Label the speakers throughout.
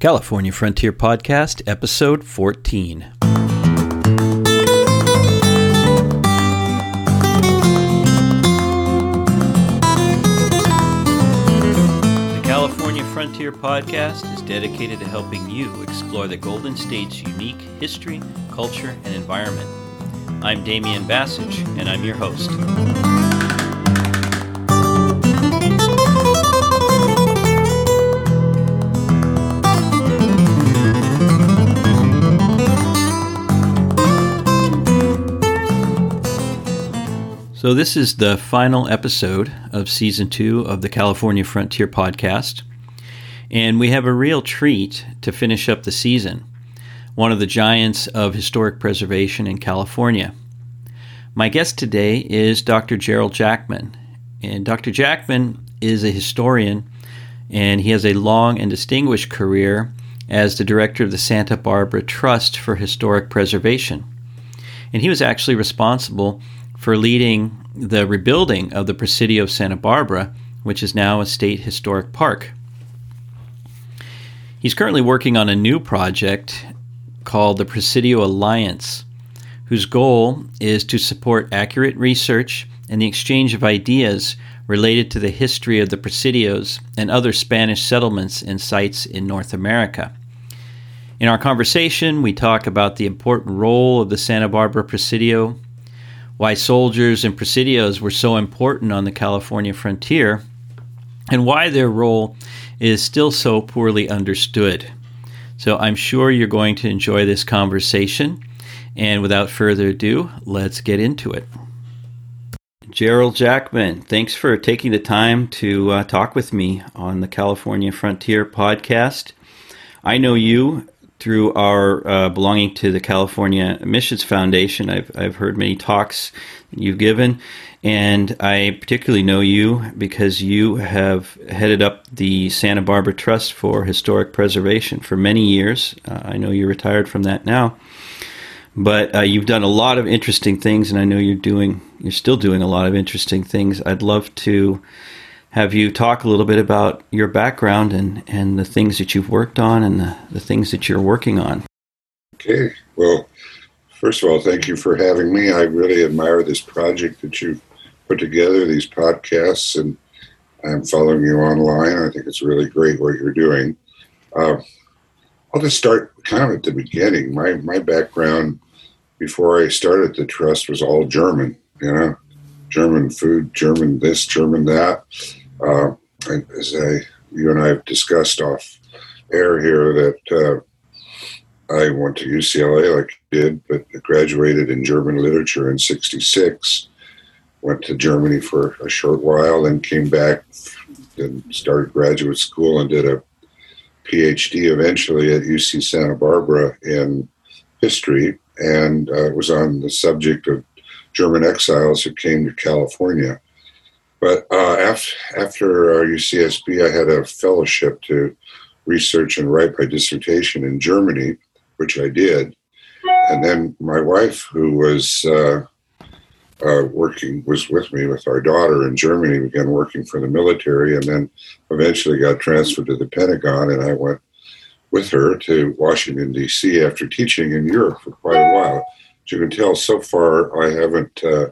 Speaker 1: California Frontier Podcast, Episode 14. The California Frontier Podcast is dedicated to helping you explore the Golden State's unique history, culture, and environment. I'm Damian Bacich, and I'm your host. So, this is the final episode of season two of the California Frontier podcast. And we have a real treat to finish up the season. One of the giants of historic preservation in California. My guest today is Dr. Jarrell Jackman. And Dr. Jackman is a historian, and he has a long and distinguished career as the director of the Santa Barbara Trust for Historic Preservation. And he was actually responsible for leading the rebuilding of the Presidio of Santa Barbara, which is now a state historic park. He's currently working on a new project called the Presidio Alliance, whose goal is to support accurate research and the exchange of ideas related to the history of the Presidios and other Spanish settlements and sites in North America. In our conversation, we talk about the important role of the Santa Barbara Presidio why soldiers and presidios were so important on the California frontier, and why their role is still so poorly understood. So I'm sure you're going to enjoy this conversation. And without further ado, let's get into it. Jarrell Jackman, thanks for taking the time to uh, talk with me on the California Frontier podcast. I know you through our uh, belonging to the California Missions Foundation. I've, I've heard many talks you've given, and I particularly know you because you have headed up the Santa Barbara Trust for Historic Preservation for many years. Uh, I know you're retired from that now, but uh, you've done a lot of interesting things, and I know you're doing you're still doing a lot of interesting things. I'd love to have you talk a little bit about your background and, and the things that you've worked on and the, the things that you're working on.
Speaker 2: Okay. Well, first of all, thank you for having me. I really admire this project that you've put together, these podcasts, and I'm following you online. I think it's really great what you're doing. Uh, I'll just start kind of at the beginning. My my background before I started the trust was all German, you know, German food, German this, German that. Uh, as I, you and I have discussed off air here, that uh, I went to UCLA like you did, but graduated in German literature in '66. Went to Germany for a short while, then came back and started graduate school and did a PhD eventually at UC Santa Barbara in history, and uh, was on the subject of German exiles who came to California. But uh, after, after UCSB, I had a fellowship to research and write my dissertation in Germany, which I did. And then my wife, who was uh, uh, working, was with me with our daughter in Germany, began working for the military, and then eventually got transferred to the Pentagon. And I went with her to Washington D.C. after teaching in Europe for quite a while. As you can tell, so far I haven't uh,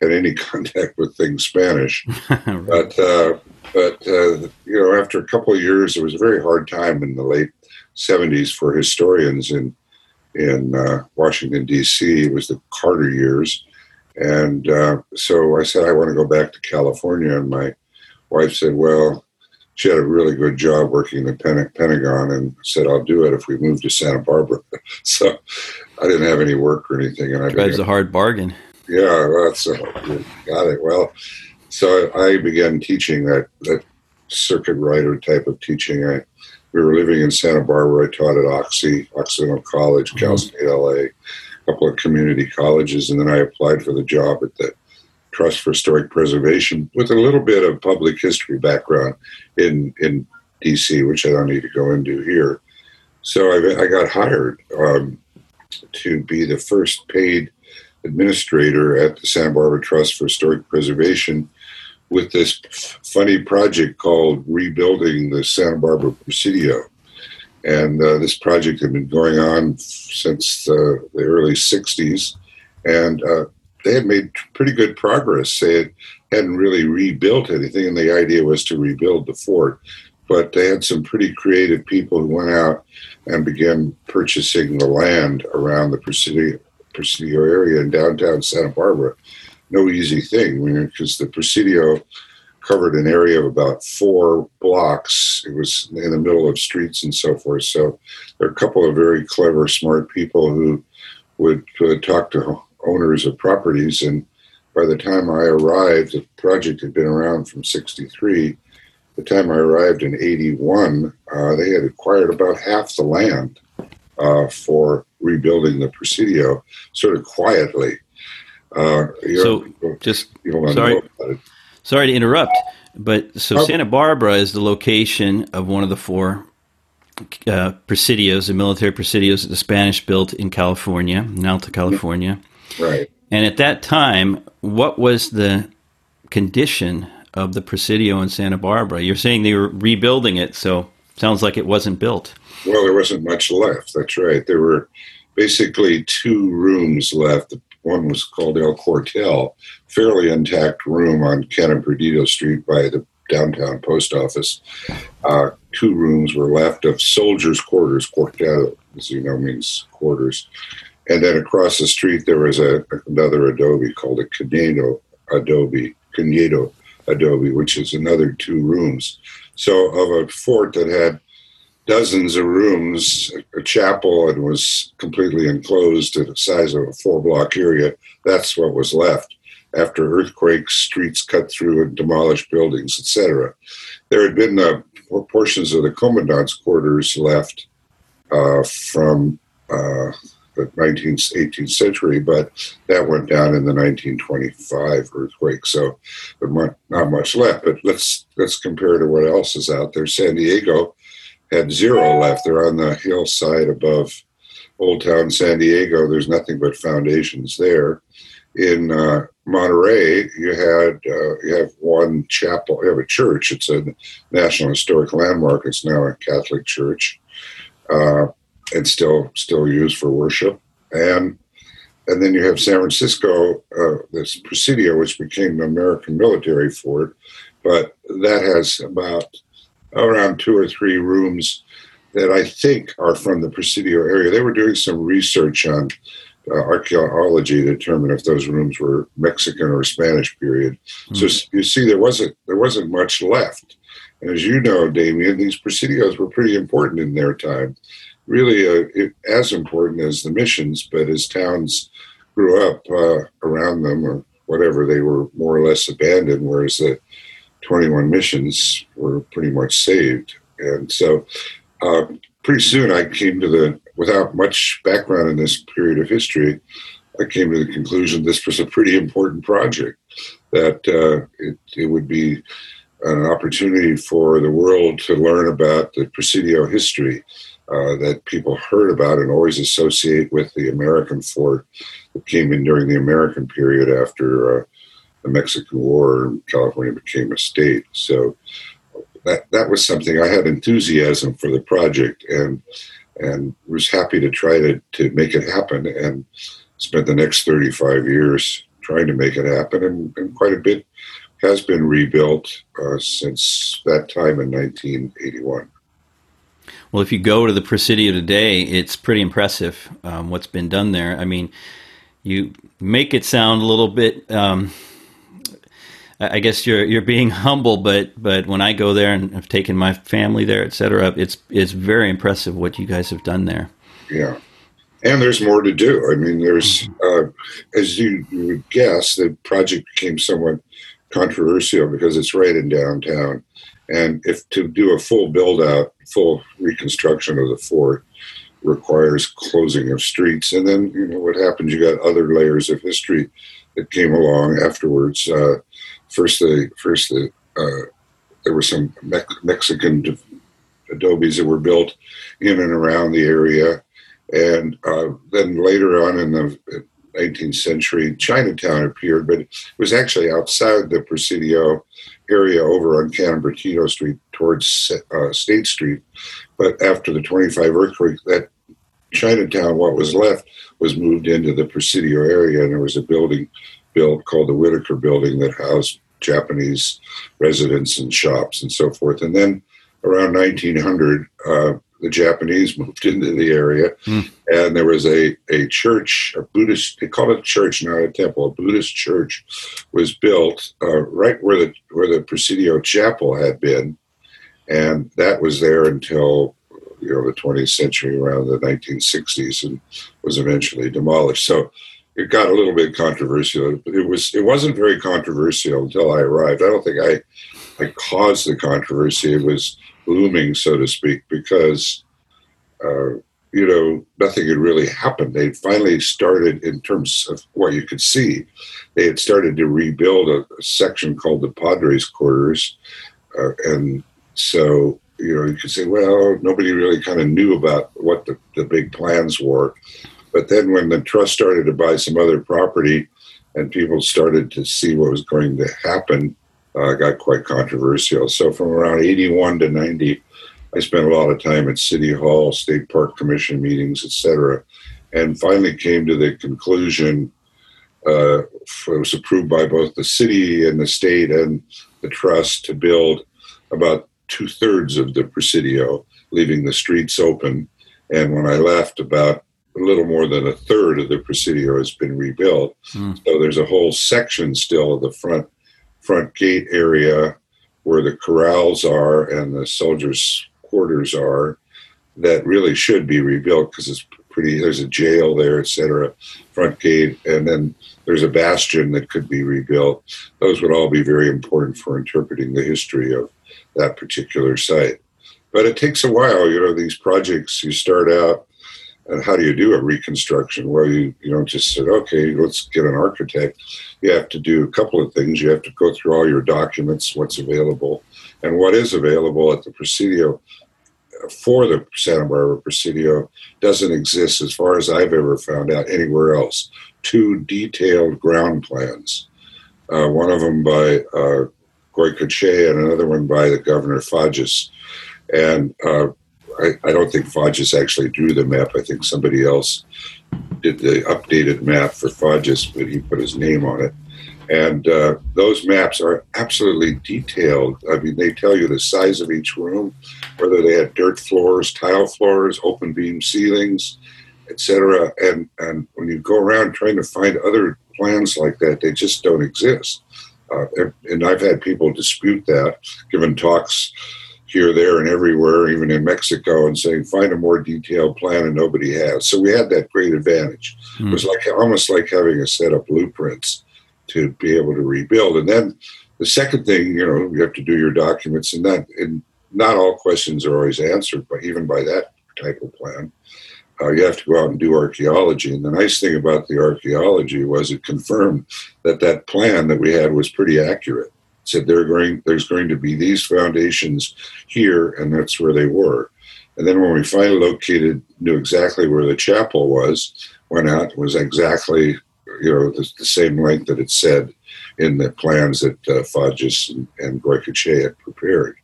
Speaker 2: had any contact with things Spanish. right. But uh, but uh, you know, after a couple of years, it was a very hard time in the late '70s for historians in in uh, Washington D.C. It was the Carter years, and uh, so I said I want to go back to California, and my wife said, "Well." She had a really good job working in the Pentagon and said, I'll do it if we move to Santa Barbara. so I didn't have any work or anything. And I
Speaker 1: Drives a hard bargain.
Speaker 2: Yeah, that's uh, got it. Well, so I began teaching that that circuit rider type of teaching. I we were living in Santa Barbara. I taught at Oxy, Occidental College, mm-hmm. Cal State LA, a couple of community colleges, and then I applied for the job at the Trust for Historic Preservation with a little bit of public history background in in DC, which I don't need to go into here. So I, I got hired um, to be the first paid administrator at the Santa Barbara Trust for Historic Preservation with this funny project called Rebuilding the Santa Barbara Presidio. And uh, this project had been going on since uh, the early 60s. And uh, they had made pretty good progress. They had, hadn't really rebuilt anything, and the idea was to rebuild the fort. But they had some pretty creative people who went out and began purchasing the land around the Presidio, Presidio area in downtown Santa Barbara. No easy thing, because the Presidio covered an area of about four blocks. It was in the middle of streets and so forth. So there are a couple of very clever, smart people who would uh, talk to owners of properties. And by the time I arrived, the project had been around from 63. The time I arrived in 81, uh, they had acquired about half the land uh, for rebuilding the Presidio, sort of quietly.
Speaker 1: Uh, so, just sorry, sorry to interrupt, but so oh. Santa Barbara is the location of one of the four uh, presidios, the military presidios that the Spanish built in California, in Alta California.
Speaker 2: Right.
Speaker 1: And at that time, what was the condition of the Presidio in Santa Barbara? You're saying they were rebuilding it, so sounds like it wasn't built.
Speaker 2: Well, there wasn't much left. That's right. There were basically two rooms left. One was called El Cuartel, fairly intact room on Canon Perdido Street by the downtown post office. Uh, two rooms were left of soldiers' quarters. Cuartel, as you know, means quarters. And then across the street, there was a, another adobe called a Canedo adobe, Canedo adobe, which is another two rooms. So, of a fort that had dozens of rooms, a chapel, and was completely enclosed to the size of a four block area, that's what was left after earthquakes, streets cut through and demolished buildings, etc. There had been uh, portions of the commandant's quarters left uh, from uh, the 19th, 18th century, but that went down in the 1925 earthquake. So not much left. But let's let's compare to what else is out there. San Diego had zero left. They're on the hillside above Old Town San Diego. There's nothing but foundations there. In uh, Monterey, you had uh, you have one chapel. You have a church. It's a National Historic Landmark. It's now a Catholic church. Uh, and still still used for worship. And and then you have San Francisco, uh, this Presidio, which became the American military fort, but that has about around two or three rooms that I think are from the Presidio area. They were doing some research on uh, archaeology to determine if those rooms were Mexican or Spanish period. Mm-hmm. So you see, there wasn't there wasn't much left. And as you know, Damien, these Presidios were pretty important in their time really uh, it, as important as the missions, but as towns grew up uh, around them or whatever, they were more or less abandoned, whereas the 21 missions were pretty much saved. And so uh, pretty soon I came to the, without much background in this period of history, I came to the conclusion this was a pretty important project, that uh, it, it would be an opportunity for the world to learn about the Presidio history uh, that people heard about and always associate with the American fort that came in during the American period after uh, the Mexican War California became a state. So that that was something I had enthusiasm for the project and and was happy to try to, to make it happen and spent the next 35 years trying to make it happen and, and quite a bit has been rebuilt uh, since that time in 1981.
Speaker 1: Well, if you go to the Presidio today, it's pretty impressive um, what's been done there. I mean, you make it sound a little bit. Um, I guess you're you're being humble, but but when I go there and have taken my family there, et cetera, it's it's very impressive what you guys have done there.
Speaker 2: Yeah, and there's more to do. I mean, there's mm-hmm. uh, as you, you would guess, the project became somewhat controversial because it's right in downtown, and if to do a full build out, full reconstruction of the fort requires closing of streets, and then you know what happens. You got other layers of history that came along afterwards. Uh, first, the first the uh, there were some Me- Mexican adobes that were built in and around the area, and uh, then later on in the 19th century, Chinatown appeared, but it was actually outside the Presidio area over on Cannon Street towards uh, State Street. But after the 25 earthquake, that Chinatown, what was left, was moved into the Presidio area, and there was a building built called the Whitaker Building that housed Japanese residents and shops and so forth. And then around 1900, uh, the Japanese moved into the area, mm. and there was a, a church, a Buddhist, they called it a church, not a temple, a Buddhist church was built uh, right where the, where the Presidio Chapel had been. And that was there until you know the 20th century, around the 1960s, and was eventually demolished. So it got a little bit controversial. It was it wasn't very controversial until I arrived. I don't think I I caused the controversy. It was looming, so to speak, because uh, you know nothing had really happened. They finally started, in terms of what you could see, they had started to rebuild a, a section called the Padres Quarters, uh, and so you know you could say, well, nobody really kind of knew about what the, the big plans were. But then when the trust started to buy some other property and people started to see what was going to happen, uh, got quite controversial. So from around 81 to 90, I spent a lot of time at City Hall, State Park Commission meetings, etc., and finally came to the conclusion. Uh, it was approved by both the city and the state and the trust to build about two thirds of the Presidio, leaving the streets open. And when I left, about a little more than a third of the Presidio has been rebuilt. Mm. So there's a whole section still of the front front gate area where the corrals are and the soldiers' quarters are that really should be rebuilt because it's pretty. There's a jail there, etc. Front gate, and then there's a bastion that could be rebuilt. Those would all be very important for interpreting the history of that particular site. But it takes a while. You know, these projects you start out and how do you do a reconstruction? Well, you, you don't just say, okay, let's get an architect. You have to do a couple of things. You have to go through all your documents, what's available, and what is available at the Presidio for the Santa Barbara Presidio doesn't exist, as far as I've ever found out, anywhere else. Two detailed ground plans, uh, one of them by uh, Goycoechea and another one by the Governor Fages. And uh, I, I don't think Fages actually drew the map. I think somebody else did the updated map for Fages, but he put his name on it. And uh, those maps are absolutely detailed. I mean, they tell you the size of each room, whether they had dirt floors, tile floors, open beam ceilings, etc. And and when you go around trying to find other plans like that, they just don't exist. Uh, and I've had people dispute that, given talks here, there, and everywhere, even in Mexico, and saying, find a more detailed plan, and nobody has. So we had that great advantage. Mm. It hmm. was like almost like having a set of blueprints to be able to rebuild. And then the second thing, you know, you have to do your documents, and that and not all questions are always answered, but even by that type of plan. Uh, you have to go out and do archaeology. And the nice thing about the archaeology was it confirmed that that plan that we had was pretty accurate said there going, there's going to be these foundations here, and that's where they were. And then when we finally located, knew exactly where the chapel was, went out, was exactly you know the, the same length that it said in the plans that uh, Fages and, and Goycoechea had prepared.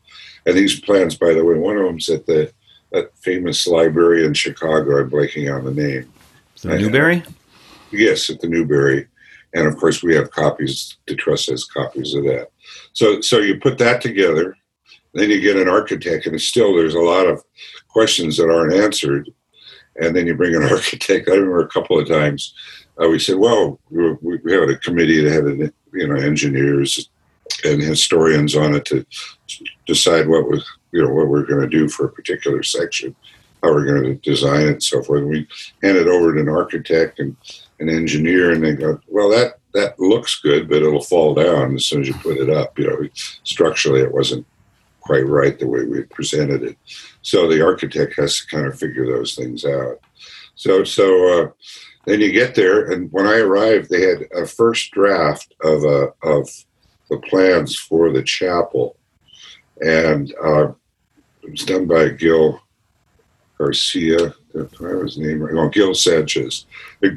Speaker 2: And these plans, by the way, one of them's at the that famous library in Chicago. I'm blanking on the name.
Speaker 1: The Newberry.
Speaker 2: Yes, at the Newberry, and of course we have copies. The trust has copies of that. So, so you put that together, then you get an architect, and still there's a lot of questions that aren't answered. And then you bring an architect. I remember a couple of times uh, we said, "Well, we, we had a committee that had you know engineers and historians on it to decide what was you know what we're going to do for a particular section, how we're going to design it, and so forth." And we handed over to an architect and an engineer, and they go, "Well, that that looks good, but it'll fall down as soon as you put it up. You know, structurally, it wasn't quite right the way we presented it. So the architect has to kind of figure those things out. So, so uh, then you get there, and when I arrived, they had a first draft of a, uh, of the plans for the chapel, and uh, it was done by Gil Garcia. I have his name right. Well, Gil Sanchez.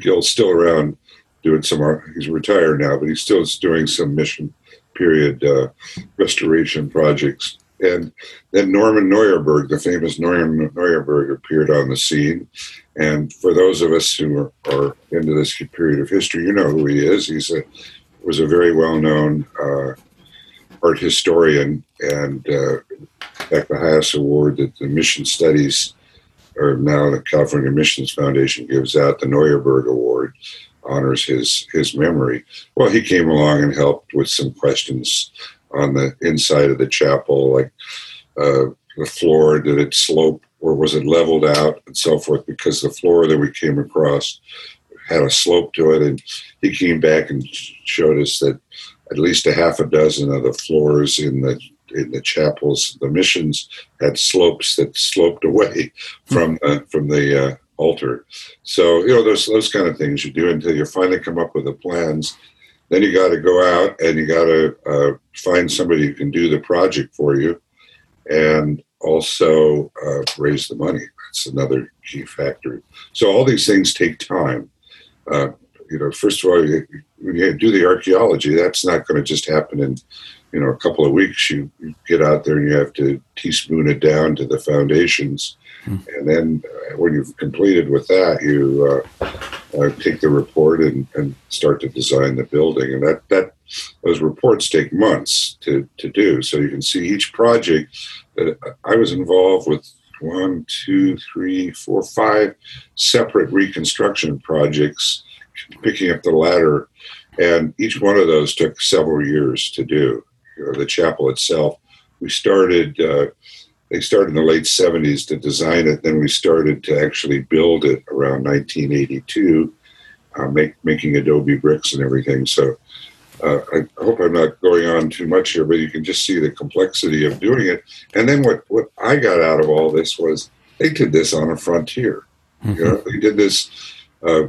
Speaker 2: Gil's still around doing some art. He's retired now, but he still doing some mission period uh, restoration projects And then Norman Neuerberg, the famous Norman Neuerberg, appeared on the scene. And for those of us who are, are into this period of history, you know who he is. He's a was a very well known uh, art historian, and uh, fact, the highest award that the Mission Studies, or now the California Missions Foundation gives out, the Neuerberg Award, honors his his memory. Well, he came along and helped with some questions on the inside of the chapel, like uh, the floor, did it slope or was it leveled out, and so forth, because the floor that we came across had a slope to it, and he came back and showed us that at least a half a dozen of the floors in the in the chapels, the missions had slopes that sloped away from the, from the uh, altar. So you know those those kind of things you do until you finally come up with the plans. Then you got to go out and you got to uh, find somebody who can do the project for you, and also uh, raise the money. That's another key factor. So all these things take time. Uh, you know, first of all, you, when you do the archaeology, that's not going to just happen in, you know, a couple of weeks. You, you, get out there and you have to teaspoon it down to the foundations. And then uh, when you've completed with that, you uh, uh, take the report and, and start to design the building. And that that those reports take months to to do. So you can see each project that I was involved with one, two, three, four, five separate reconstruction projects picking up the ladder, and each one of those took several years to do. You know, the chapel itself, we started. Uh, they started in the late 70s to design it. Then we started to actually build it around 1982, uh, make, making adobe bricks and everything. So uh, I hope I'm not going on too much here, but you can just see the complexity of doing it. And then what, what I got out of all this was they did this on a frontier. Mm-hmm. You know, they did this uh,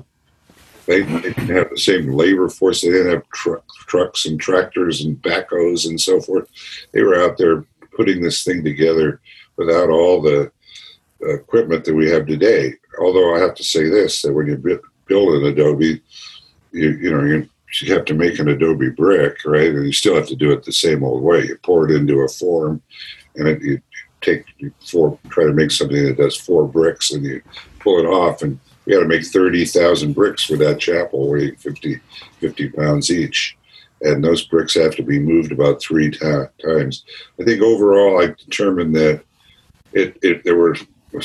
Speaker 2: they, didn't have the same labor force. They didn't have tr- trucks and tractors and backhoes and so forth. They were out there putting this thing together without all the equipment that we have today. Although I have to say this: that when you build an Adobe, you you know you, you have to make an Adobe brick, right? And you still have to do it the same old way. You pour it into a form, and it, you take four, try to make something that does four bricks, and you pull it off, and we had to make 30,000 bricks for that chapel, weighing 50, 50 pounds each. And those bricks have to be moved about three ta- times. I think overall, I determined that it, it there were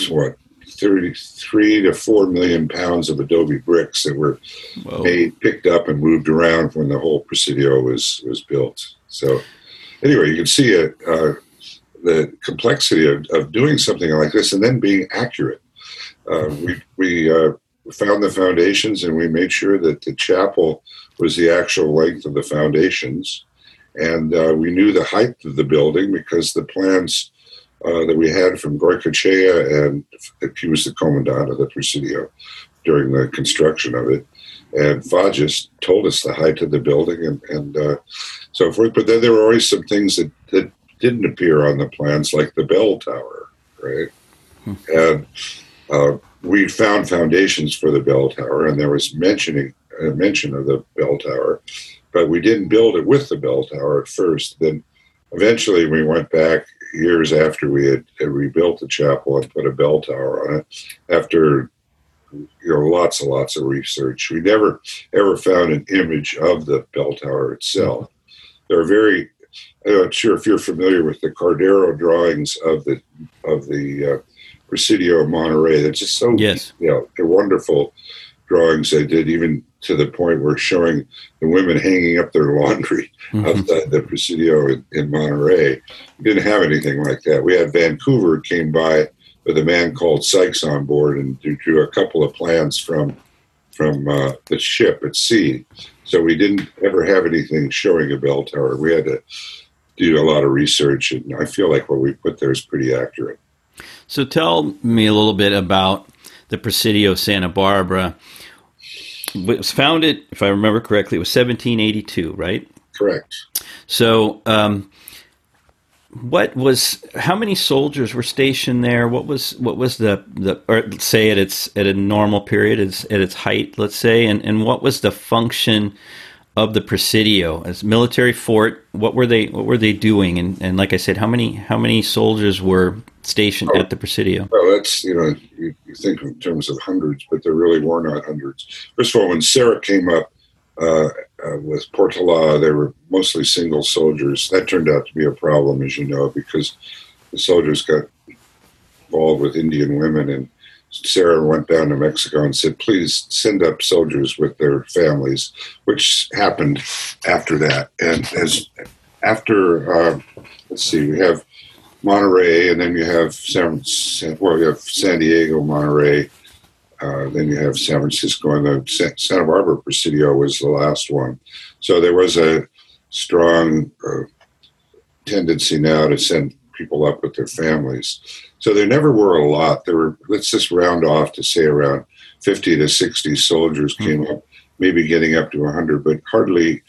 Speaker 2: what 33 to 4 million pounds of adobe bricks that were Whoa. made, picked up, and moved around when the whole Presidio was was built. So, anyway, you can see it, uh, the complexity of, of doing something like this and then being accurate. Uh, we we uh, found the foundations and we made sure that the chapel was the actual length of the foundations, and uh, we knew the height of the building because the plans uh, that we had from Goycoechea and he was the commandant of the Presidio during the construction of it, and Fages told us the height of the building and and uh, so forth. But then there were always some things that that didn't appear on the plans, like the bell tower, right? Hmm. And uh, we found foundations for the bell tower, and there was mentioning a uh, mention of the bell tower, but we didn't build it with the bell tower at first. Then, eventually, we went back years after we had, had rebuilt the chapel and put a bell tower on it. After you know lots and lots of research, we never ever found an image of the bell tower itself. They're very I'm not sure if you're familiar with the Cardero drawings of the of the uh, Presidio of Monterey. They're just so
Speaker 1: yes,
Speaker 2: you know, they're wonderful drawings they did, even to the point where showing the women hanging up their laundry mm-hmm. outside the Presidio in, in Monterey. We didn't have anything like that. We had Vancouver came by with a man called Sykes on board and drew a couple of plans from from uh, the ship at sea. So we didn't ever have anything showing a bell tower. We had to do a lot of research, and I feel like what we put there is pretty accurate.
Speaker 1: So tell me a little bit about the Presidio Santa Barbara. It was founded, if I remember correctly, it was 1782, right?
Speaker 2: Correct.
Speaker 1: So, um, what was how many soldiers were stationed there? What was what was the the or say at its at a normal period, at its, at its height, let's say, and and what was the function of the Presidio as military fort. What were they? What were they doing? And, and like I said, how many how many soldiers were stationed oh, at the Presidio?
Speaker 2: Well, that's you know you, you, think in terms of hundreds, but there really were not hundreds. First of all, when Serra came up uh, uh, with Portola, they were mostly single soldiers. That turned out to be a problem, as you know, because the soldiers got involved with Indian women and Serra went down to Mexico and said, please send up soldiers with their families, which happened after that. And as after, uh, let's see, we have Monterey, and then you have San, well, you have San Diego, Monterey, uh, then you have San Francisco, and the Santa Barbara Presidio was the last one. So there was a strong uh, tendency now to send people up with their families. So there never were a lot. There were, let's just round off to say around 50 to 60 soldiers came mm-hmm. up, maybe getting up to 100, but hardly,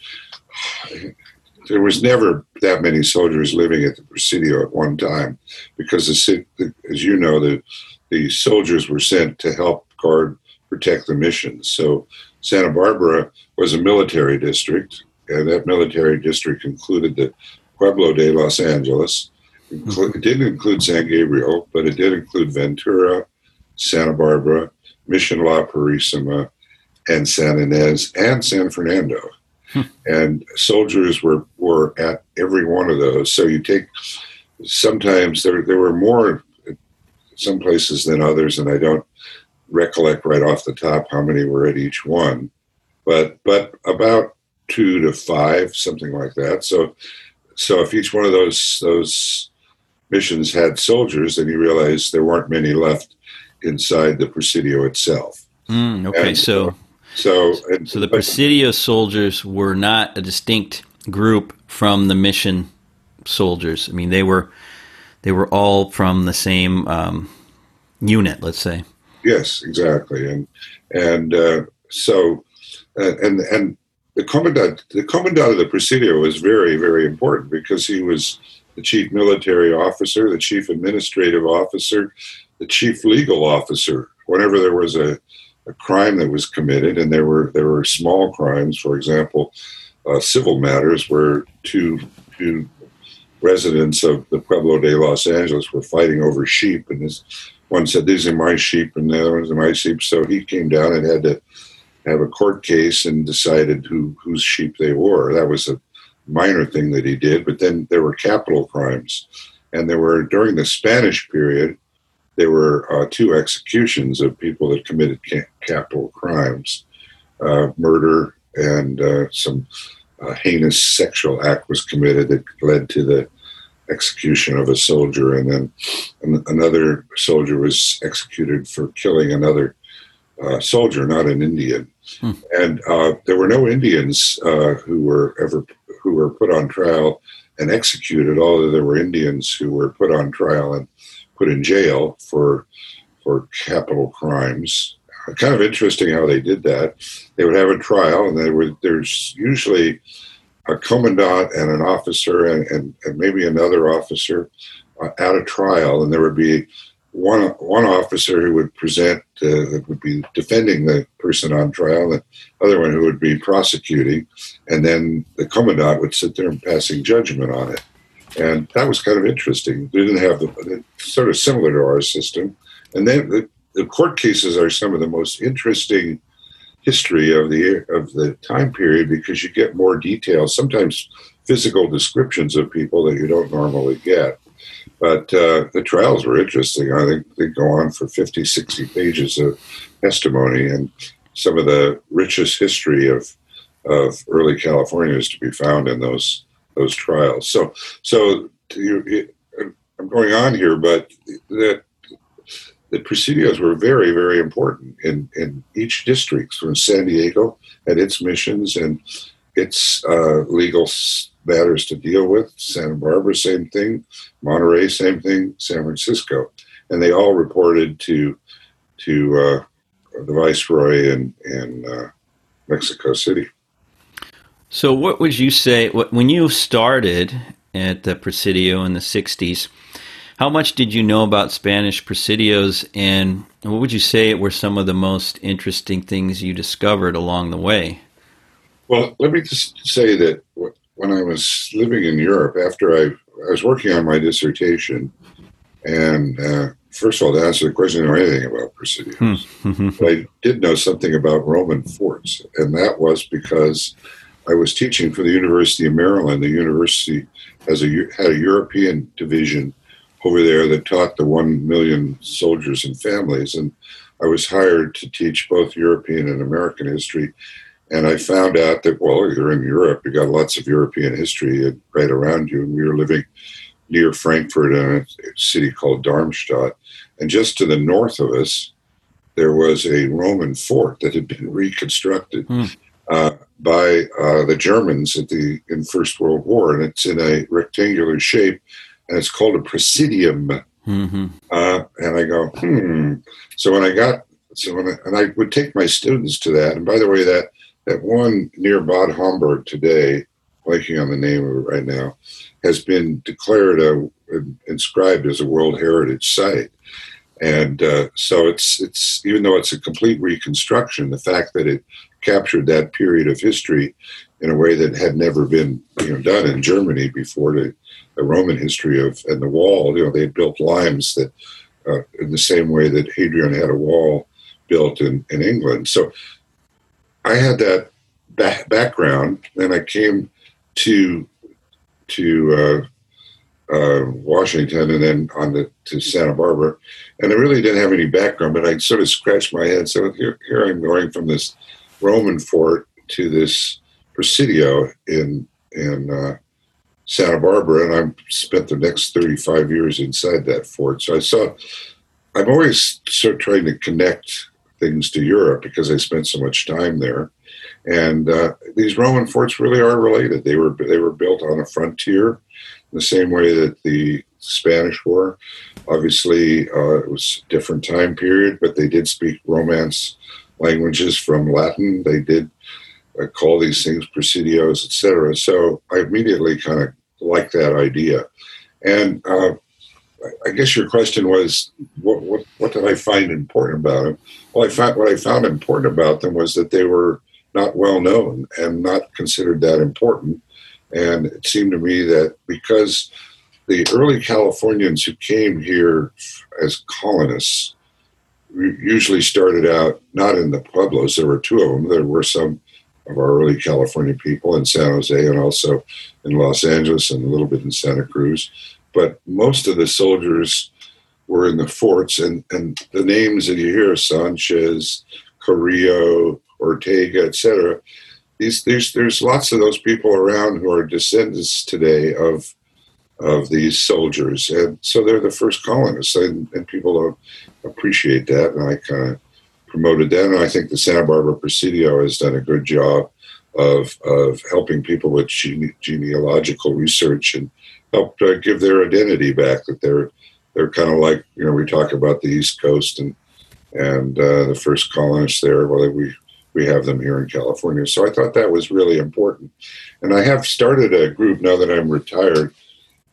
Speaker 2: there was never that many soldiers living at the Presidio at one time because, the, as you know, the, the soldiers were sent to help guard, protect the missions. So Santa Barbara was a military district, and that military district included the Pueblo de Los Angeles, it didn't include San Gabriel, but it did include Ventura, Santa Barbara, Mission La Purísima, and San Ynez and San Fernando. Hmm. And soldiers were, were at every one of those. So you take sometimes there there were more some places than others, and I don't recollect right off the top how many were at each one, but but about two to five, something like that. So so if each one of those those missions had soldiers, then he realized there weren't many left inside the Presidio itself.
Speaker 1: Mm, okay, and, so so and, so the Presidio soldiers were not a distinct group from the mission soldiers. I mean, they were they were all from the same um, unit, let's say.
Speaker 2: Yes, exactly, and and uh, so uh, and and the commandant the commandant of the Presidio was very very important because he was the chief military officer, the chief administrative officer, the chief legal officer. Whenever there was a, a crime that was committed, and there were there were small crimes, for example, uh, civil matters where two two residents of the Pueblo de Los Angeles were fighting over sheep, and this one said, "These are my sheep," and the other ones are my sheep. So he came down and had to have a court case and decided who whose sheep they were. That was a minor thing that he did, but then there were capital crimes. And there were, during the Spanish period, there were uh, two executions of people that committed ca- capital crimes uh, murder and uh, some uh, heinous sexual act was committed that led to the execution of a soldier. And then another soldier was executed for killing another uh, soldier, not an Indian. Hmm. And uh, there were no Indians who were ever who were put on trial and executed, although there were Indians who were put on trial and put in jail for for capital crimes. Kind of interesting how they did that. They would have a trial, and they would. There's usually a commandant and an officer, and, and, and maybe another officer uh, at a trial, and there would be one one officer who would present uh, that would be defending the person on trial, the other one who would be prosecuting, and then the commandant would sit there and passing judgment on it. And that was kind of interesting. They didn't have the sort of similar to our system. And then the, the court cases are some of the most interesting history of the of the time period because you get more details, sometimes physical descriptions of people that you don't normally get. But uh, the trials were interesting. I think they go on for 50, 60 pages of testimony, and some of the richest history of of early California is to be found in those those trials. So, so you, I'm going on here, but that the presidios were very, very important in, in each district. From San Diego had its missions and its uh, legal matters to deal with. Santa Barbara, same thing. Monterey, same thing. San Francisco, and they all reported to to uh, the viceroy in in uh, Mexico City.
Speaker 1: So, what would you say when you started at the Presidio in the '60s? How much did you know about Spanish Presidios, and what would you say were some of the most interesting things you discovered along the way?
Speaker 2: Well, let me just say that when I was living in Europe, after I, I was working on my dissertation, and uh, first of all, to answer the question, I know anything about Presidios. Hmm. but I did know something about Roman forts, and that was because I was teaching for the University of Maryland. The university has a had a European division over there that taught the one million soldiers and families, and I was hired to teach both European and American history. And I found out that well, you're in Europe, You've got lots of European history right around you, and we were living near Frankfurt in a city called Darmstadt. And just to the north of us, there was a Roman fort that had been reconstructed mm. uh, by uh, the Germans at the in First World War, and it's in a rectangular shape, and it's called a presidium. Mm-hmm. Uh, and I go, hmm. So when I got, so when I, and I would take my students to that, and by the way, that that one near Bad Homburg today, blanking on the name of it right now, has been declared a, inscribed as a World Heritage Site. And uh, so it's it's even though it's a complete reconstruction, the fact that it captured that period of history in a way that had never been you know done in Germany before the, the Roman history of and the wall. You know they built limes that uh, in the same way that Hadrian had a wall built in, in England. So I had that background, and I came to to uh, uh, Washington and then on the, to Santa Barbara. And I really didn't have any background, but I sort of scratched my head. So here, here I'm going from this Roman fort to this Presidio in in uh, Santa Barbara, and I spent the next 35 years inside that fort. So I saw. I'm always sort of trying to connect things to Europe because I spent so much time there. And uh, these Roman forts really are related. They were they were built on a frontier, in the same way that the Spanish were. Obviously, uh, it was a different time period, but they did speak Romance languages from Latin. They did uh, call these things presidios, etc. So I immediately kind of liked that idea. And uh, I guess your question was, what, what, what did I find important about them? Well, I found what I found important about them was that they were not well known and not considered that important. And it seemed to me that because the early Californians who came here as colonists usually started out not in the pueblos, there were two of them. There were some of our early California people in San Jose and also in Los Angeles and a little bit in Santa Cruz. But most of the soldiers were in the forts, and, and the names that you hear Sanchez, Carrillo, Ortega, etc. These, there's there's lots of those people around who are descendants today of of these soldiers, and so they're the first colonists, and, and people appreciate that, and I kind of promoted that, and I think the Santa Barbara Presidio has done a good job of of helping people with gene, genealogical research and help uh, give their identity back. That they're they're kind of like you know we talk about the East Coast and and uh, the first colonists there. Well, we we have them here in California. So I thought that was really important. And I have started a group now that I'm retired.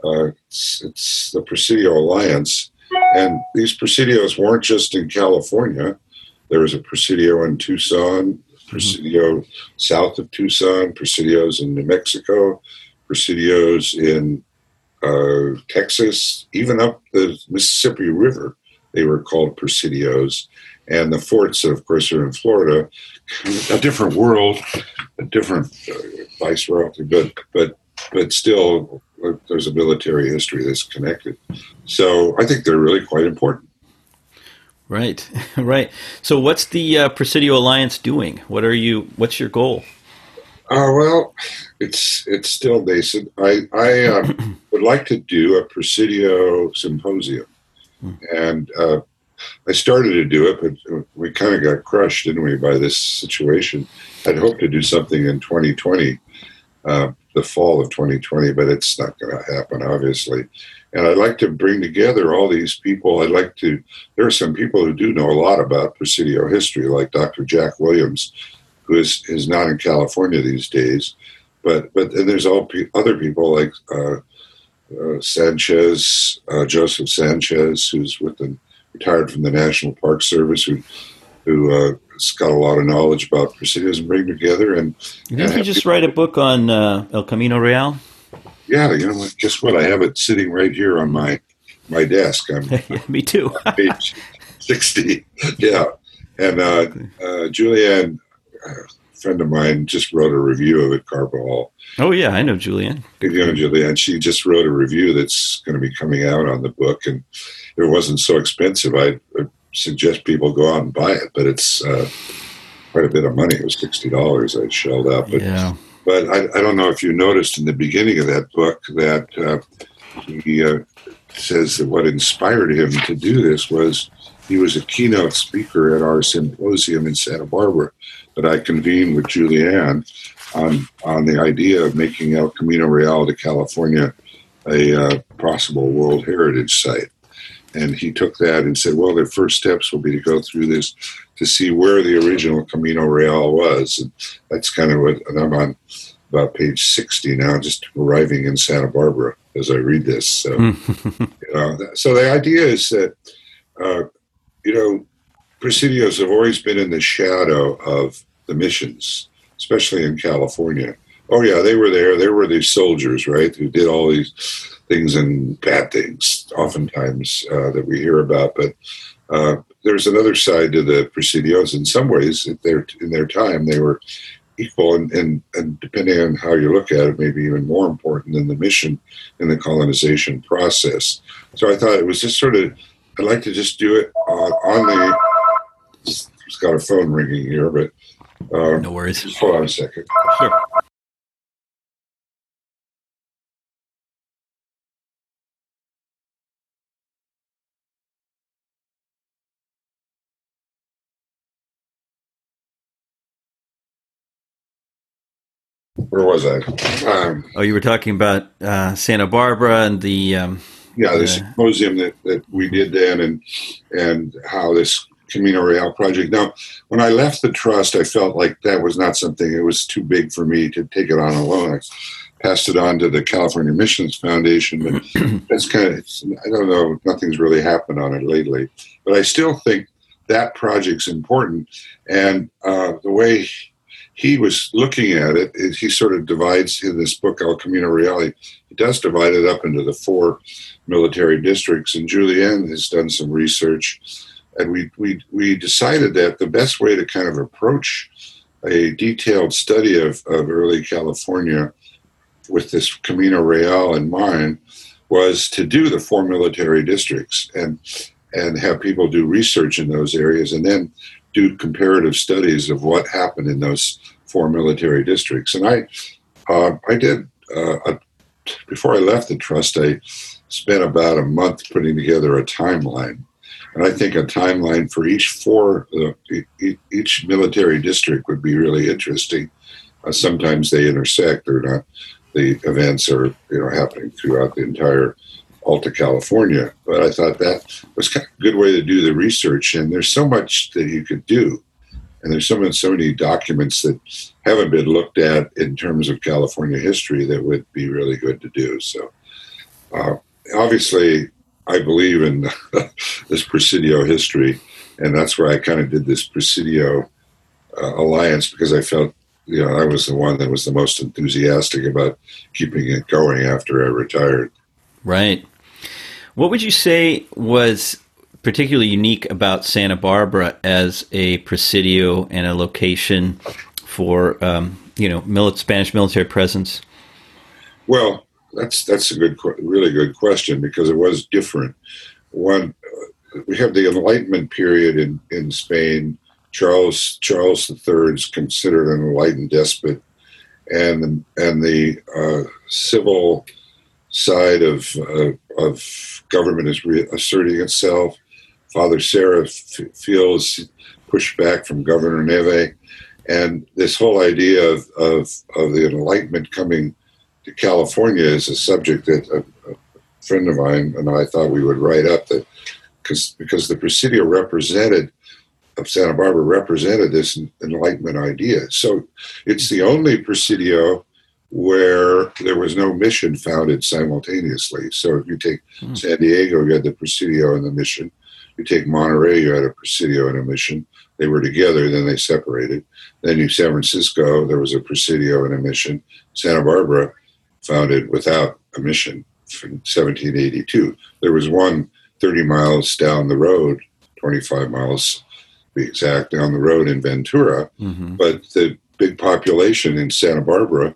Speaker 2: Uh, it's, it's, the Presidio Alliance. And these Presidios weren't just in California. There was a Presidio in Tucson, mm-hmm. Presidio mm-hmm. south of Tucson, Presidios in New Mexico, Presidios in uh, Texas, even up the Mississippi River. They were called Presidios. And the forts, of course, are in Florida a different world, a different uh, vice royalty, but but but still there's a military history that's connected. So I think they're really quite important.
Speaker 1: Right, right. So what's the uh, Presidio Alliance doing? What are you? What's your goal?
Speaker 2: Uh, well, it's it's still nascent. I I uh, would like to do a Presidio symposium, hmm. and uh, I started to do it, but we kind of got crushed, didn't we, by this situation? I'd hoped to do something in 2020, uh, the fall of 2020, but it's not going to happen, obviously. And I'd like to bring together all these people. I'd like to, there are some people who do know a lot about Presidio history, like Dr. Jack Williams, who is, is not in California these days. But, but and there's all pe- other people like uh, uh, Sanchez, uh, Joseph Sanchez, who's with the retired from the National Park Service, who who uh, has got a lot of knowledge about presidios and bring together. And
Speaker 1: didn't you just write a book on uh, El Camino Real?
Speaker 2: Yeah, you know what? Guess what? I have it sitting right here on my my desk. I'm
Speaker 1: yeah, me too.
Speaker 2: page sixty. Yeah, and uh, uh, Julianne, a friend of mine, just wrote a review of it. Carvajal.
Speaker 1: Oh yeah, I know Julianne.
Speaker 2: You know Julianne. She just wrote a review that's going to be coming out on the book, and it wasn't so expensive, I suggest people go out and buy it. But it's uh, quite a bit of money. It was sixty dollars I shelled out. But
Speaker 1: yeah.
Speaker 2: But I, I, don't know if you noticed in the beginning of that book that uh, he uh, says that what inspired him to do this was he was a keynote speaker at our symposium in Santa Barbara that I convened with Julianne on on the idea of making El Camino Real de California a uh, possible World Heritage Site. And he took that and said, well, the first steps will be to go through this to see where the original Camino Real was. And that's kind of what, and I'm on about page 60 now, just arriving in Santa Barbara as I read this. So, you know, so the idea is that, uh, you know, presidios have always been in the shadow of the missions, especially in California. Oh, yeah, they were there. There were these soldiers, right, who did all these things and bad things, oftentimes, uh, that we hear about. But uh, there's another side to the presidios. In some ways, in their time, they were equal, and, and, and depending on how you look at it, maybe even more important than the mission in the colonization process. So I thought it was just sort of, I'd like to just do it uh, on the. It's got a phone ringing here, but
Speaker 1: uh, no worries.
Speaker 2: Hold on a second.
Speaker 1: Sure.
Speaker 2: where was I?
Speaker 1: Um, oh, you were talking about uh, Santa Barbara and the um,
Speaker 2: yeah, the symposium that, that we did then, and and how this Camino Real project. Now, when I left the trust, I felt like that was not something. It was too big for me to take it on alone. I passed it on to the California Missions Foundation, but that's kind of I don't know. Nothing's really happened on it lately, but I still think that project's important, and uh, the way he was looking at it, he sort of divides in this book, El Camino Real, he does divide it up into the four military districts. And Julianne has done some research, and we, we, we decided that the best way to kind of approach a detailed study of, of early California with this Camino Real in mind was to do the four military districts and and have people do research in those areas and then do comparative studies of what happened in those four military districts. And I, uh, I did uh, a, before I left the trust. I spent about a month putting together a timeline, and I think a timeline for each four, uh, each military district would be really interesting. Uh, sometimes they intersect, or not. The events are you know happening throughout the entire Alta California. But I thought that was kind of a good way to do the research. And there's so much that you could do. And there's so many, so many documents that haven't been looked at in terms of California history that would be really good to do. So, uh, obviously, I believe in this Presidio history, and that's where I kind of did this Presidio uh, alliance because I felt, you know, I was the one that was the most enthusiastic about keeping it going after I retired.
Speaker 1: Right. What would you say was particularly unique about Santa Barbara as a presidio and a location for um, you know mili- Spanish military presence?
Speaker 2: Well, that's that's a good, really good question because it was different. One, we have the Enlightenment period in in Spain. Charles Charles III is considered an enlightened despot, and and the uh, civil side of uh, of government is asserting itself. Father Serra f- feels pushed back from Governor Neve, and this whole idea of, of, of the Enlightenment coming to California is a subject that a, a friend of mine and I thought we would write up that because because the Presidio represented of Santa Barbara represented this Enlightenment idea. So it's the only Presidio where there was no mission founded simultaneously. So if you take mm. San Diego, you had the Presidio and the mission. You take Monterey, you had a Presidio and a mission. They were together, then they separated. Then you San Francisco, there was a Presidio and a mission. Santa Barbara, founded without a mission from 1782. There was one 30 miles down the road, 25 miles to be exact, down the road in Ventura. Mm-hmm. But the big population in Santa Barbara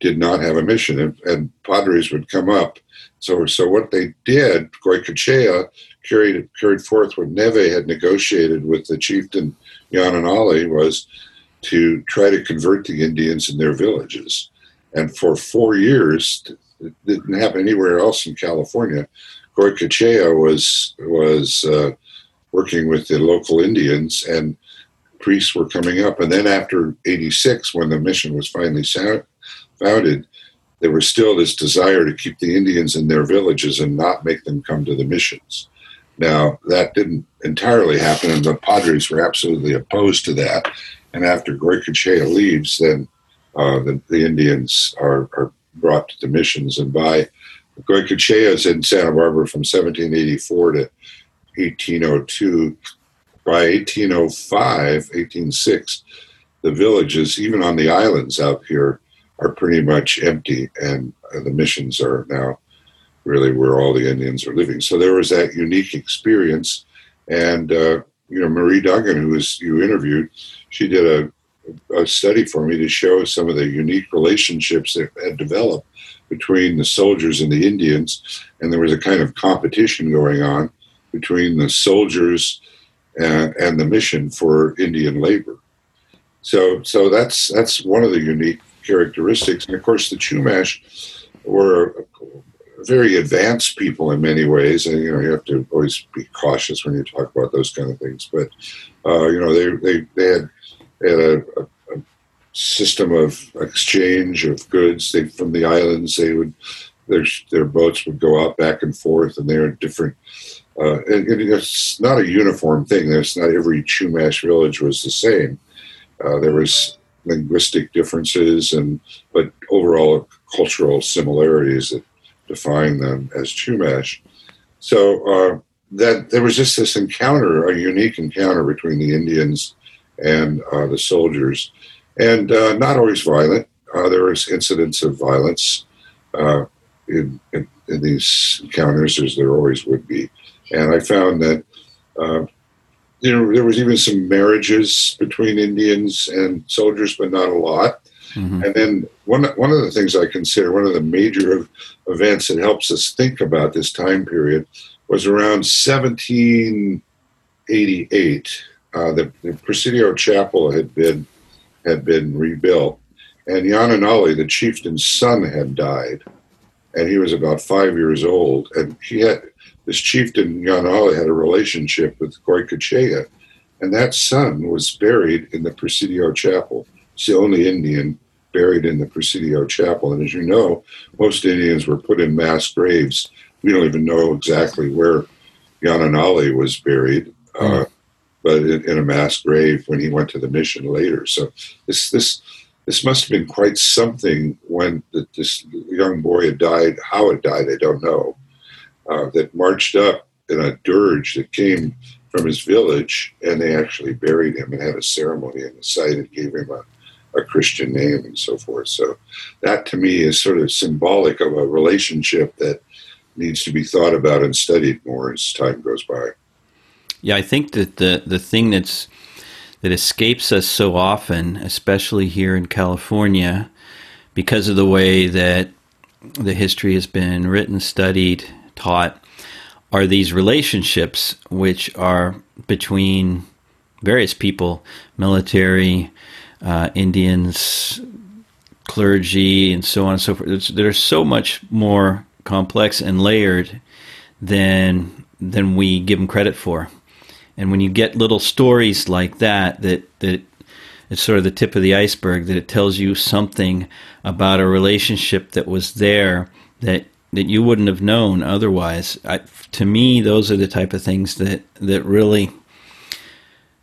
Speaker 2: did not have a mission, and, and padres would come up. So, so what they did, Goycoechea carried carried forth what Neve had negotiated with the chieftain Yanonali was to try to convert the Indians in their villages. And for four years, it didn't happen anywhere else in California. Goycoechea was was uh, working with the local Indians, and priests were coming up. And then after '86, when the mission was finally founded, there was still this desire to keep the Indians in their villages and not make them come to the missions. Now, that didn't entirely happen, and the Padres were absolutely opposed to that. And after Goycoechea leaves, then uh, the, the, Indians are, are, brought to the missions. And by Goycoechea is in Santa Barbara from 1784 to 1802. By 1805, 1806, the villages, even on the islands out here, are pretty much empty, and uh, the missions are now really where all the Indians are living. So there was that unique experience, and uh, you know Marie Duggan, who was you interviewed, she did a, a study for me to show some of the unique relationships that had developed between the soldiers and the Indians, and there was a kind of competition going on between the soldiers and, and the mission for Indian labor. So, so that's that's one of the unique characteristics, and of course the Chumash were very advanced people in many ways, and you know you have to always be cautious when you talk about those kind of things. But uh, you know they they they had, had a, a, system of exchange of goods. They from the islands they would their their boats would go out back and forth, and they're different. Uh, and, and, it's not a uniform thing. There's not every Chumash village was the same. Uh, there was linguistic differences, and but overall cultural similarities that define them as Chumash. So uh, that there was just this encounter, a unique encounter between the Indians and uh, the soldiers, and uh, not always violent. Uh, there was incidents of violence uh, in, in, in, these encounters, as there always would be. And I found that uh, you know there was even some marriages between Indians and soldiers, but not a lot. Mm-hmm. And then one one of the things I consider one of the major events that helps us think about this time period was around 1788. Uh, the, the, Presidio Chapel had been had been rebuilt, and Yanonali, the chieftain's son, had died, and he was about five years old. And he had this chieftain Yanonali had a relationship with Goycoechea, and that son was buried in the Presidio Chapel. It's the only Indian buried in the Presidio Chapel. And as you know, most Indians were put in mass graves. We don't even know exactly where Yanonali was buried, uh, but in, in, a mass grave when he went to the mission later. So this this this must have been quite something when this young boy had died. How it died, I don't know. Uh, that marched up in a dirge that came from his village, and they actually buried him and had a ceremony in the site and gave him a a Christian name and so forth. So that to me is sort of symbolic of a relationship that needs to be thought about and studied more as time goes by.
Speaker 1: Yeah, I think that the the thing that's that escapes us so often, especially here in California, because of the way that the history has been written, studied, taught, are these relationships which are between various people, military, uh, Indians, clergy, and so on and so forth. they're so much more complex and layered than than we give them credit for. And when you get little stories like that, that that it's sort of the tip of the iceberg, that it tells you something about a relationship that was there that that you wouldn't have known otherwise. I, to me, those are the type of things that that really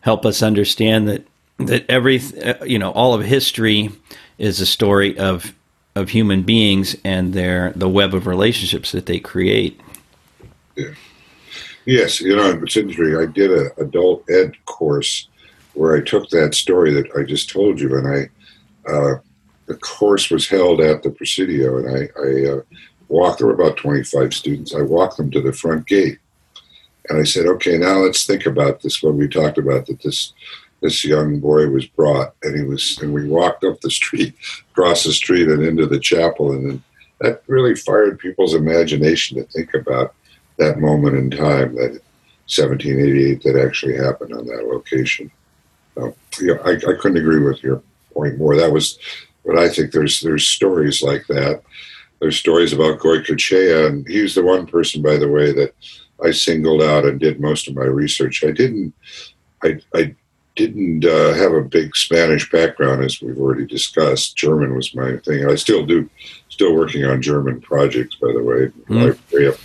Speaker 1: help us understand that that every you know all of history is a story of of human beings and their the web of relationships that they create.
Speaker 2: Yeah. Yes, you know, it's interesting. I did an adult ed course where I took that story that I just told you, and I uh, the course was held at the Presidio, and I, I uh, walked. There were about twenty five students. I walked them to the front gate, and I said, "Okay, now let's think about this. When we talked about that this this young boy was brought, and he was, and we walked up the street, across the street, and into the chapel, and then that really fired people's imagination to think about that moment in time, that 1788 that actually happened on that location. So, yeah, I, I couldn't agree with your point more. That was, but I think there's there's stories like that. There's stories about Goycoechea, and he's the one person, by the way, that I singled out and did most of my research. I didn't, I, I didn't uh, have a big Spanish background, as we've already discussed. German was my thing. I still do, still working on German projects, by the way. Mm. I up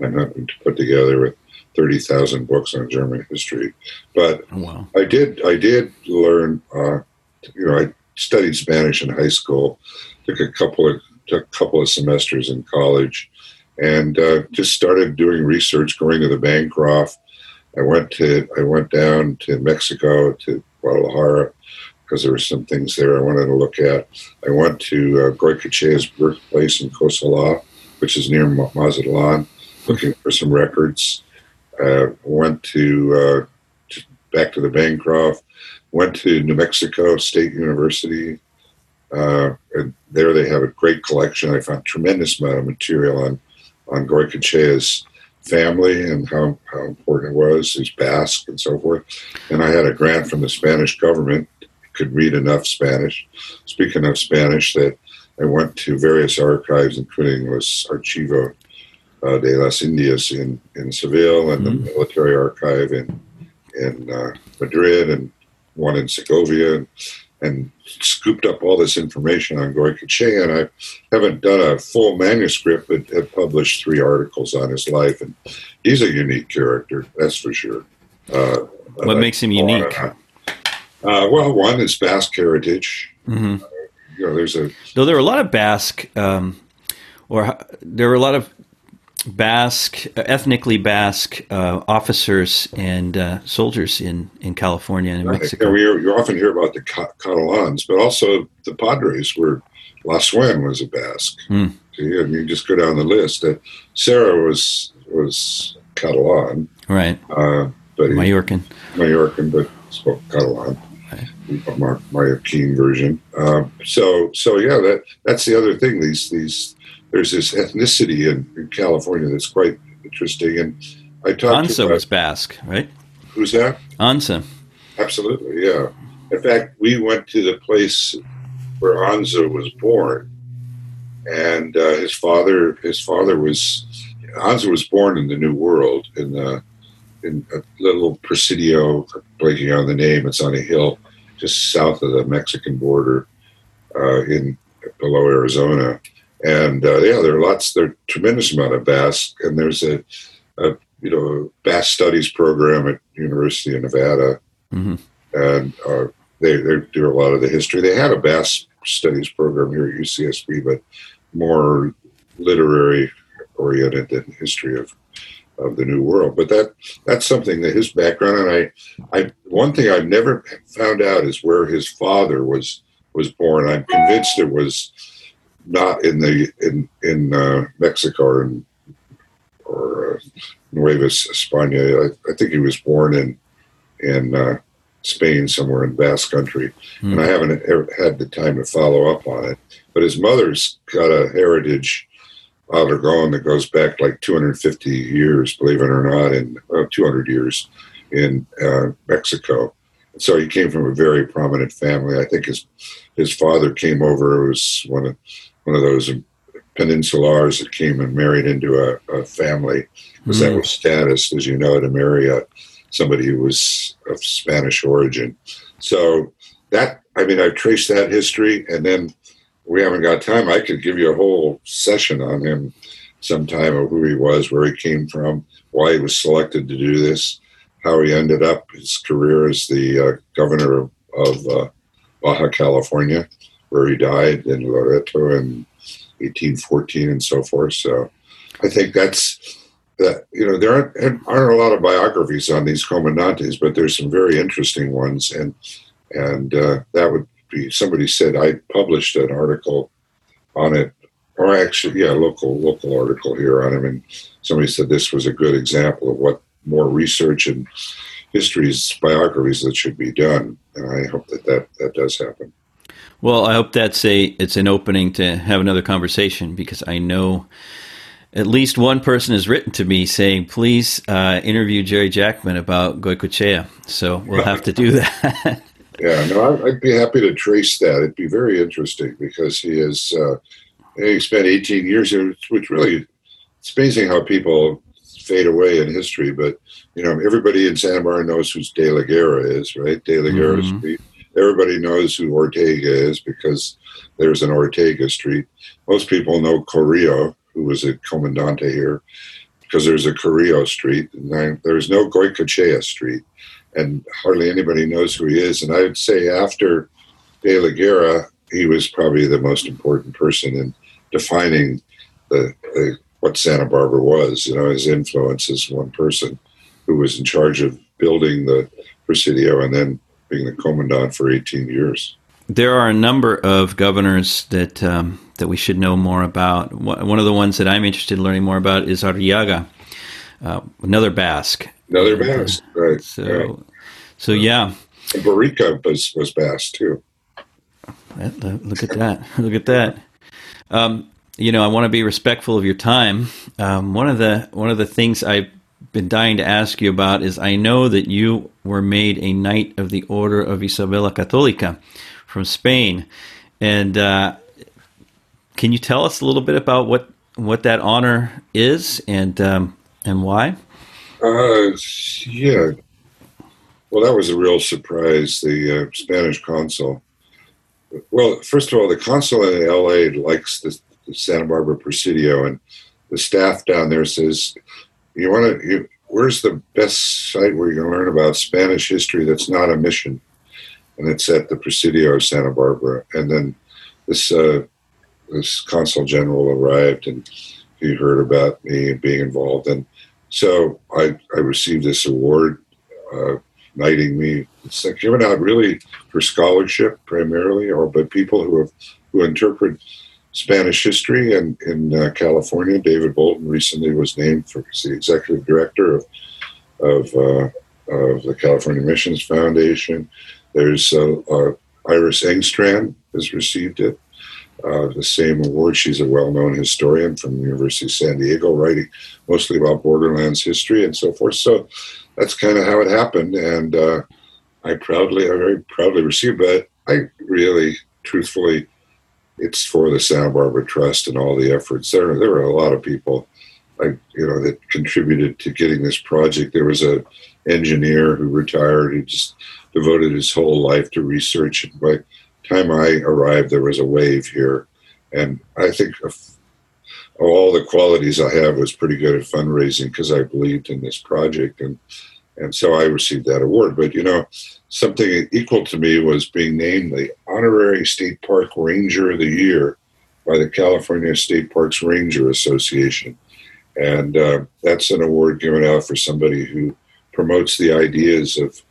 Speaker 2: having to put together with thirty thousand books on German history. But oh, wow. I did, I did learn. Uh, you know, I studied Spanish in high school. Took a couple of took a couple of semesters in college, and uh, just started doing research, going to the Bancroft I went to I went down to Mexico to Guadalajara because there were some things there I wanted to look at. I went to uh, Goycoechea's birthplace in Cosala, which is near Mazatlan, looking for some records. Uh, went to, uh, to, back to the Bancroft. Went to New Mexico State University, uh, and there they have a great collection. I found tremendous amount of material on on Goycoechea's family and how, how important it was, his Basque and so forth. And I had a grant from the Spanish government, could read enough Spanish, speak enough Spanish that I went to various archives, including was Archivo uh, de las Indias in, in Seville and mm-hmm. the military archive in, in uh, Madrid and one in Segovia and scooped up all this information on Goycoechea, and I haven't done a full manuscript, but have published three articles on his life, and he's a unique character, that's for sure.
Speaker 1: Uh, what makes him unique?
Speaker 2: Uh, well, one is Basque heritage. Mm-hmm. you know, there's a
Speaker 1: though there are a lot of Basque, um, or there are a lot of Basque, ethnically Basque uh, officers and uh, soldiers in, in California and in Mexico.
Speaker 2: we, you often hear about the Catalans, but also the Padres were, Lasuen was a Basque. Mm. And you just go down the list. Uh, Serra was was Catalan.
Speaker 1: Right.
Speaker 2: Uh,
Speaker 1: but Mallorcan.
Speaker 2: Mallorcan, but spoke Catalan. Right. Mallorquin version. Um, so, so yeah, that that's the other thing. These these there's this ethnicity in, in California that's quite interesting. And I talked
Speaker 1: Anza was Basque, right?
Speaker 2: Who's that?
Speaker 1: Anza.
Speaker 2: Absolutely, yeah. In fact, we went to the place where Anza was born, and uh, his father his father was Anza was born in the New World in the in a little Presidio, blanking on the name. It's on a hill just south of the Mexican border uh, in below Arizona and uh, yeah, there are lots, there are tremendous amount of Basque, and there's a, a you know Basque studies program at University of Nevada, mm-hmm. and uh, they they do a lot of the history. They had a Basque studies program here at UCSB, but more literary oriented than history of of the New World. But that that's something that his background and I, I one thing I've never found out is where his father was was born. I'm convinced it was not in the in in uh, Mexico or in, or uh, Nueva España. I, I, think he was born in in uh, Spain somewhere in Basque Country, mm. and I haven't had the time to follow up on it. But his mother's got a heritage out Aragon that goes back like 250 years, believe it or not, in uh, 200 years in uh, Mexico. So he came from a very prominent family. I think his his father came over. was one of one of those peninsulars that came and married into a, a family because mm. that was status, as you know, to marry a, somebody who was of Spanish origin. So that, I mean, I've traced that history, and then we haven't got time. I could give you a whole session on him sometime of who he was, where he came from, why he was selected to do this, how he ended up his career as the uh, governor of, of uh, Baja California where he died in Loreto in 1814 and so forth. So I think that's that you know there aren't, aren't a lot of biographies on these comandantes, but there's some very interesting ones, and and uh, that would be somebody said I published an article on it, or actually, yeah, local local article here on him, and somebody said this was a good example of what more research and histories biographies that should be done, and I hope that that, that does happen.
Speaker 1: Well, I hope that's a it's an opening to have another conversation because I know at least one person has written to me saying, please uh, interview Jerry Jackman about Goycoechea. So we'll have to do that.
Speaker 2: yeah, no, I'd be happy to trace that. It'd be very interesting because he has, uh, he spent 18 years here, which really, it's amazing how people fade away in history. But, you know, everybody in Santa Barbara knows who De La Guerra is, right? De La Guerra mm-hmm. Street. Everybody knows who Ortega is because there's an Ortega Street. Most people know Carrillo, who was a comandante here, because there's a Carrillo Street, and there's no Goycoechea Street, and hardly anybody knows who he is. And I would say after De La Guerra, he was probably the most important person in defining the, the what Santa Barbara was. You know, his influence as one person who was in charge of building the Presidio and then being the commandant for 18 years.
Speaker 1: There are a number of governors that um, that we should know more about. One of the ones that I'm interested in learning more about is Arrillaga, uh, another Basque.
Speaker 2: Another Basque, right?
Speaker 1: So,
Speaker 2: right.
Speaker 1: so yeah.
Speaker 2: And Borica was was Basque too.
Speaker 1: Look at that! Look at that! Um, you know, I want to be respectful of your time. Um, one of the one of the things I've been dying to ask you about is I know that you were made a knight of the Order of Isabella Católica from Spain, and uh, can you tell us a little bit about what what that honor is and um, and why?
Speaker 2: Uh, yeah. Well, that was a real surprise. The uh, Spanish consul. Well, first of all, the consul in L.A. likes the, the Santa Barbara Presidio, and the staff down there says, "You want to? Where's the best site where you can learn about Spanish history that's not a mission?" And it's at the Presidio of Santa Barbara. And then this uh, this consul general arrived and he heard about me being involved. And so I, I received this award, uh, knighting me. It's given out really for scholarship primarily, or but people who have who interpret Spanish history. And in uh, California, David Bolton recently was named for the executive director of of, uh, of the California Missions Foundation. There's uh, uh, Iris Engstrand has received it uh, the same award. She's a well-known historian from the University of San Diego, writing mostly about borderlands history and so forth. So that's kind of how it happened, and uh, I proudly, I very proudly received it. I really, truthfully, it's for the Santa Barbara Trust and all the efforts. There, there were a lot of people, I, you know, that contributed to getting this project. There was a engineer who retired who just devoted his whole life to research. And by time I arrived, there was a wave here, and I think of, all the qualities I have was pretty good at fundraising because I believed in this project, and and so I received that award. But you know, something equal to me was being named the honorary state park ranger of the year by the California State Parks Ranger Association, and uh, that's an award given out for somebody who promotes the ideas of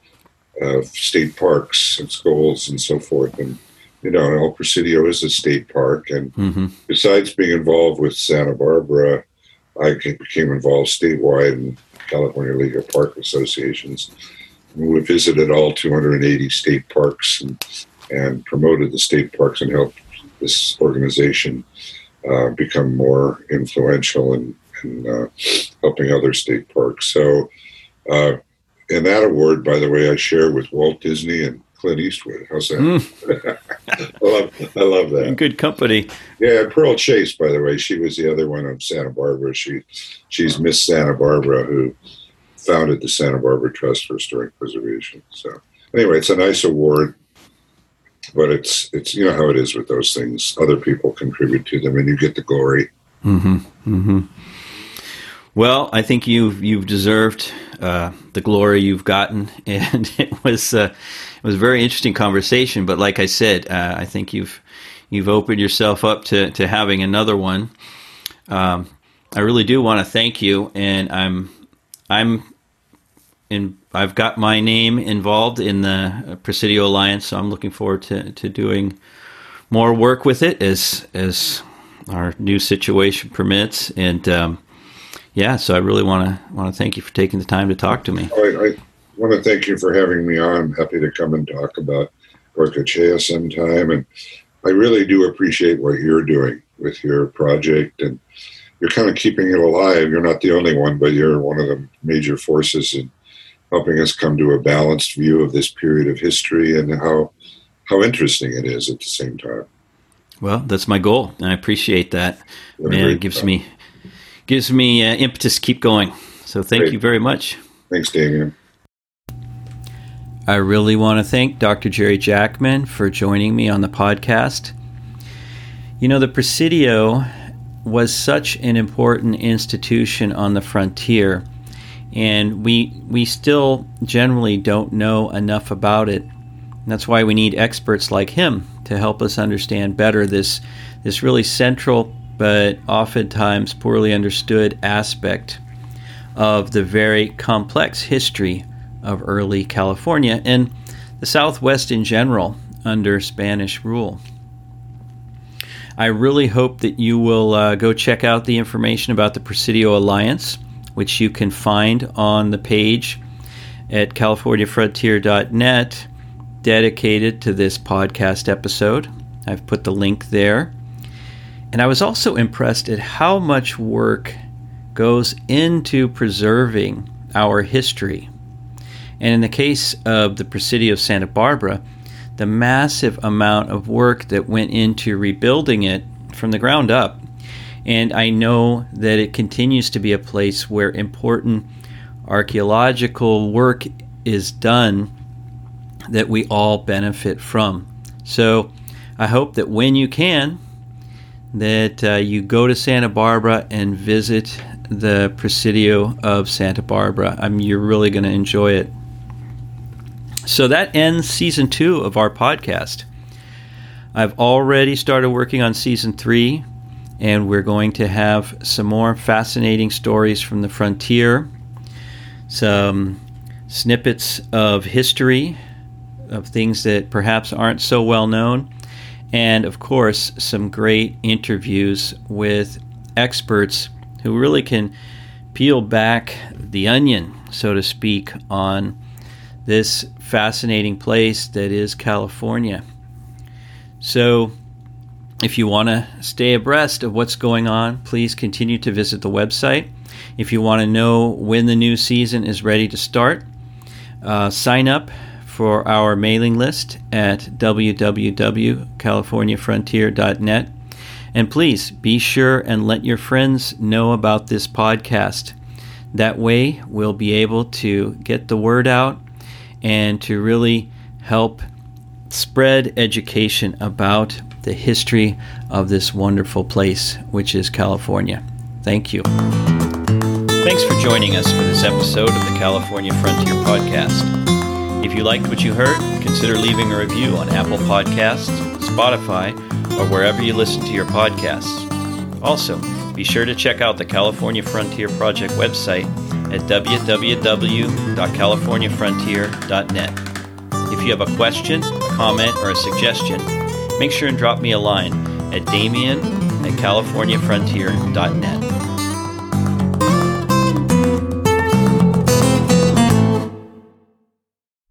Speaker 2: of state parks, its goals, and so forth. And you know, El Presidio is a state park, and mm-hmm. besides being involved with Santa Barbara, I became involved statewide in California League of Park Associations. We visited all 280 state parks and, and promoted the state parks and helped this organization uh, become more influential in, in uh, helping other state parks. So, uh, and that award, by the way, I share with Walt Disney and Clint Eastwood. How's that? Mm. I love I love that.
Speaker 1: Good company.
Speaker 2: Yeah, Pearl Chase, by the way, she was the other one on Santa Barbara. She she's Miss Santa Barbara who founded the Santa Barbara Trust for Historic Preservation. So anyway, it's a nice award. But it's it's you know how it is with those things. Other people contribute to them and you get the glory.
Speaker 1: Mm-hmm. Mm-hmm. Well, I think you've you've deserved uh, the glory you've gotten, and it was uh, it was a very interesting conversation. But like I said, uh, I think you've you've opened yourself up to to having another one. Um, I really do want to thank you, and I'm I'm in. I've got my name involved in the Presidio Alliance, so I'm looking forward to, to doing more work with it as as our new situation permits. And um, yeah, so I really want to want to thank you for taking the time to talk to me.
Speaker 2: I, I want to thank you for having me on. I'm happy to come and talk about Goycoechea sometime, and I really do appreciate what you're doing with your project and you're kind of keeping it alive. You're not the only one, but you're one of the major forces in helping us come to a balanced view of this period of history and how how interesting it is at the same time.
Speaker 1: Well, that's my goal, and I appreciate that. Man, it gives me gives me uh, impetus to keep going. So thank Great. you very much.
Speaker 2: Thanks, Damian.
Speaker 1: I really want to thank Dr. Jerry Jackman for joining me on the podcast. You know, the Presidio was such an important institution on the frontier, and we we still generally don't know enough about it. And that's why we need experts like him to help us understand better this this really central but oftentimes poorly understood aspect of the very complex history of early California and the Southwest in general under Spanish rule. I really hope that you will uh, go check out the information about the Presidio Alliance, which you can find on the page at californiafrontier.net dedicated to this podcast episode. I've put the link there. And I was also impressed at how much work goes into preserving our history. And in the case of the Presidio of Santa Barbara, the massive amount of work that went into rebuilding it from the ground up. And I know that it continues to be a place where important archaeological work is done that we all benefit from. So I hope that when you can, that uh, you go to Santa Barbara and visit the Presidio of Santa Barbara. I mean, you're really going to enjoy it. So that ends season two of our podcast. I've already started working on season three, and we're going to have some more fascinating stories from the frontier, some snippets of history, of things that perhaps aren't so well known, and of course, some great interviews with experts who really can peel back the onion, so to speak, on this fascinating place that is California. So, if you want to stay abreast of what's going on, please continue to visit the website. If you want to know when the new season is ready to start, uh, sign up for our mailing list at www.californiafrontier.net. And please be sure and let your friends know about this podcast. That way, we'll be able to get the word out and to really help spread education about the history of this wonderful place, which is California. Thank you. Thanks for joining us for this episode of the California Frontier Podcast. If you liked what you heard, consider leaving a review on Apple Podcasts, Spotify, or wherever you listen to your podcasts. Also, be sure to check out the California Frontier Project website at www.californiafrontier.net. If you have a question, comment, or a suggestion, make sure and drop me a line at damian at californiafrontier.net.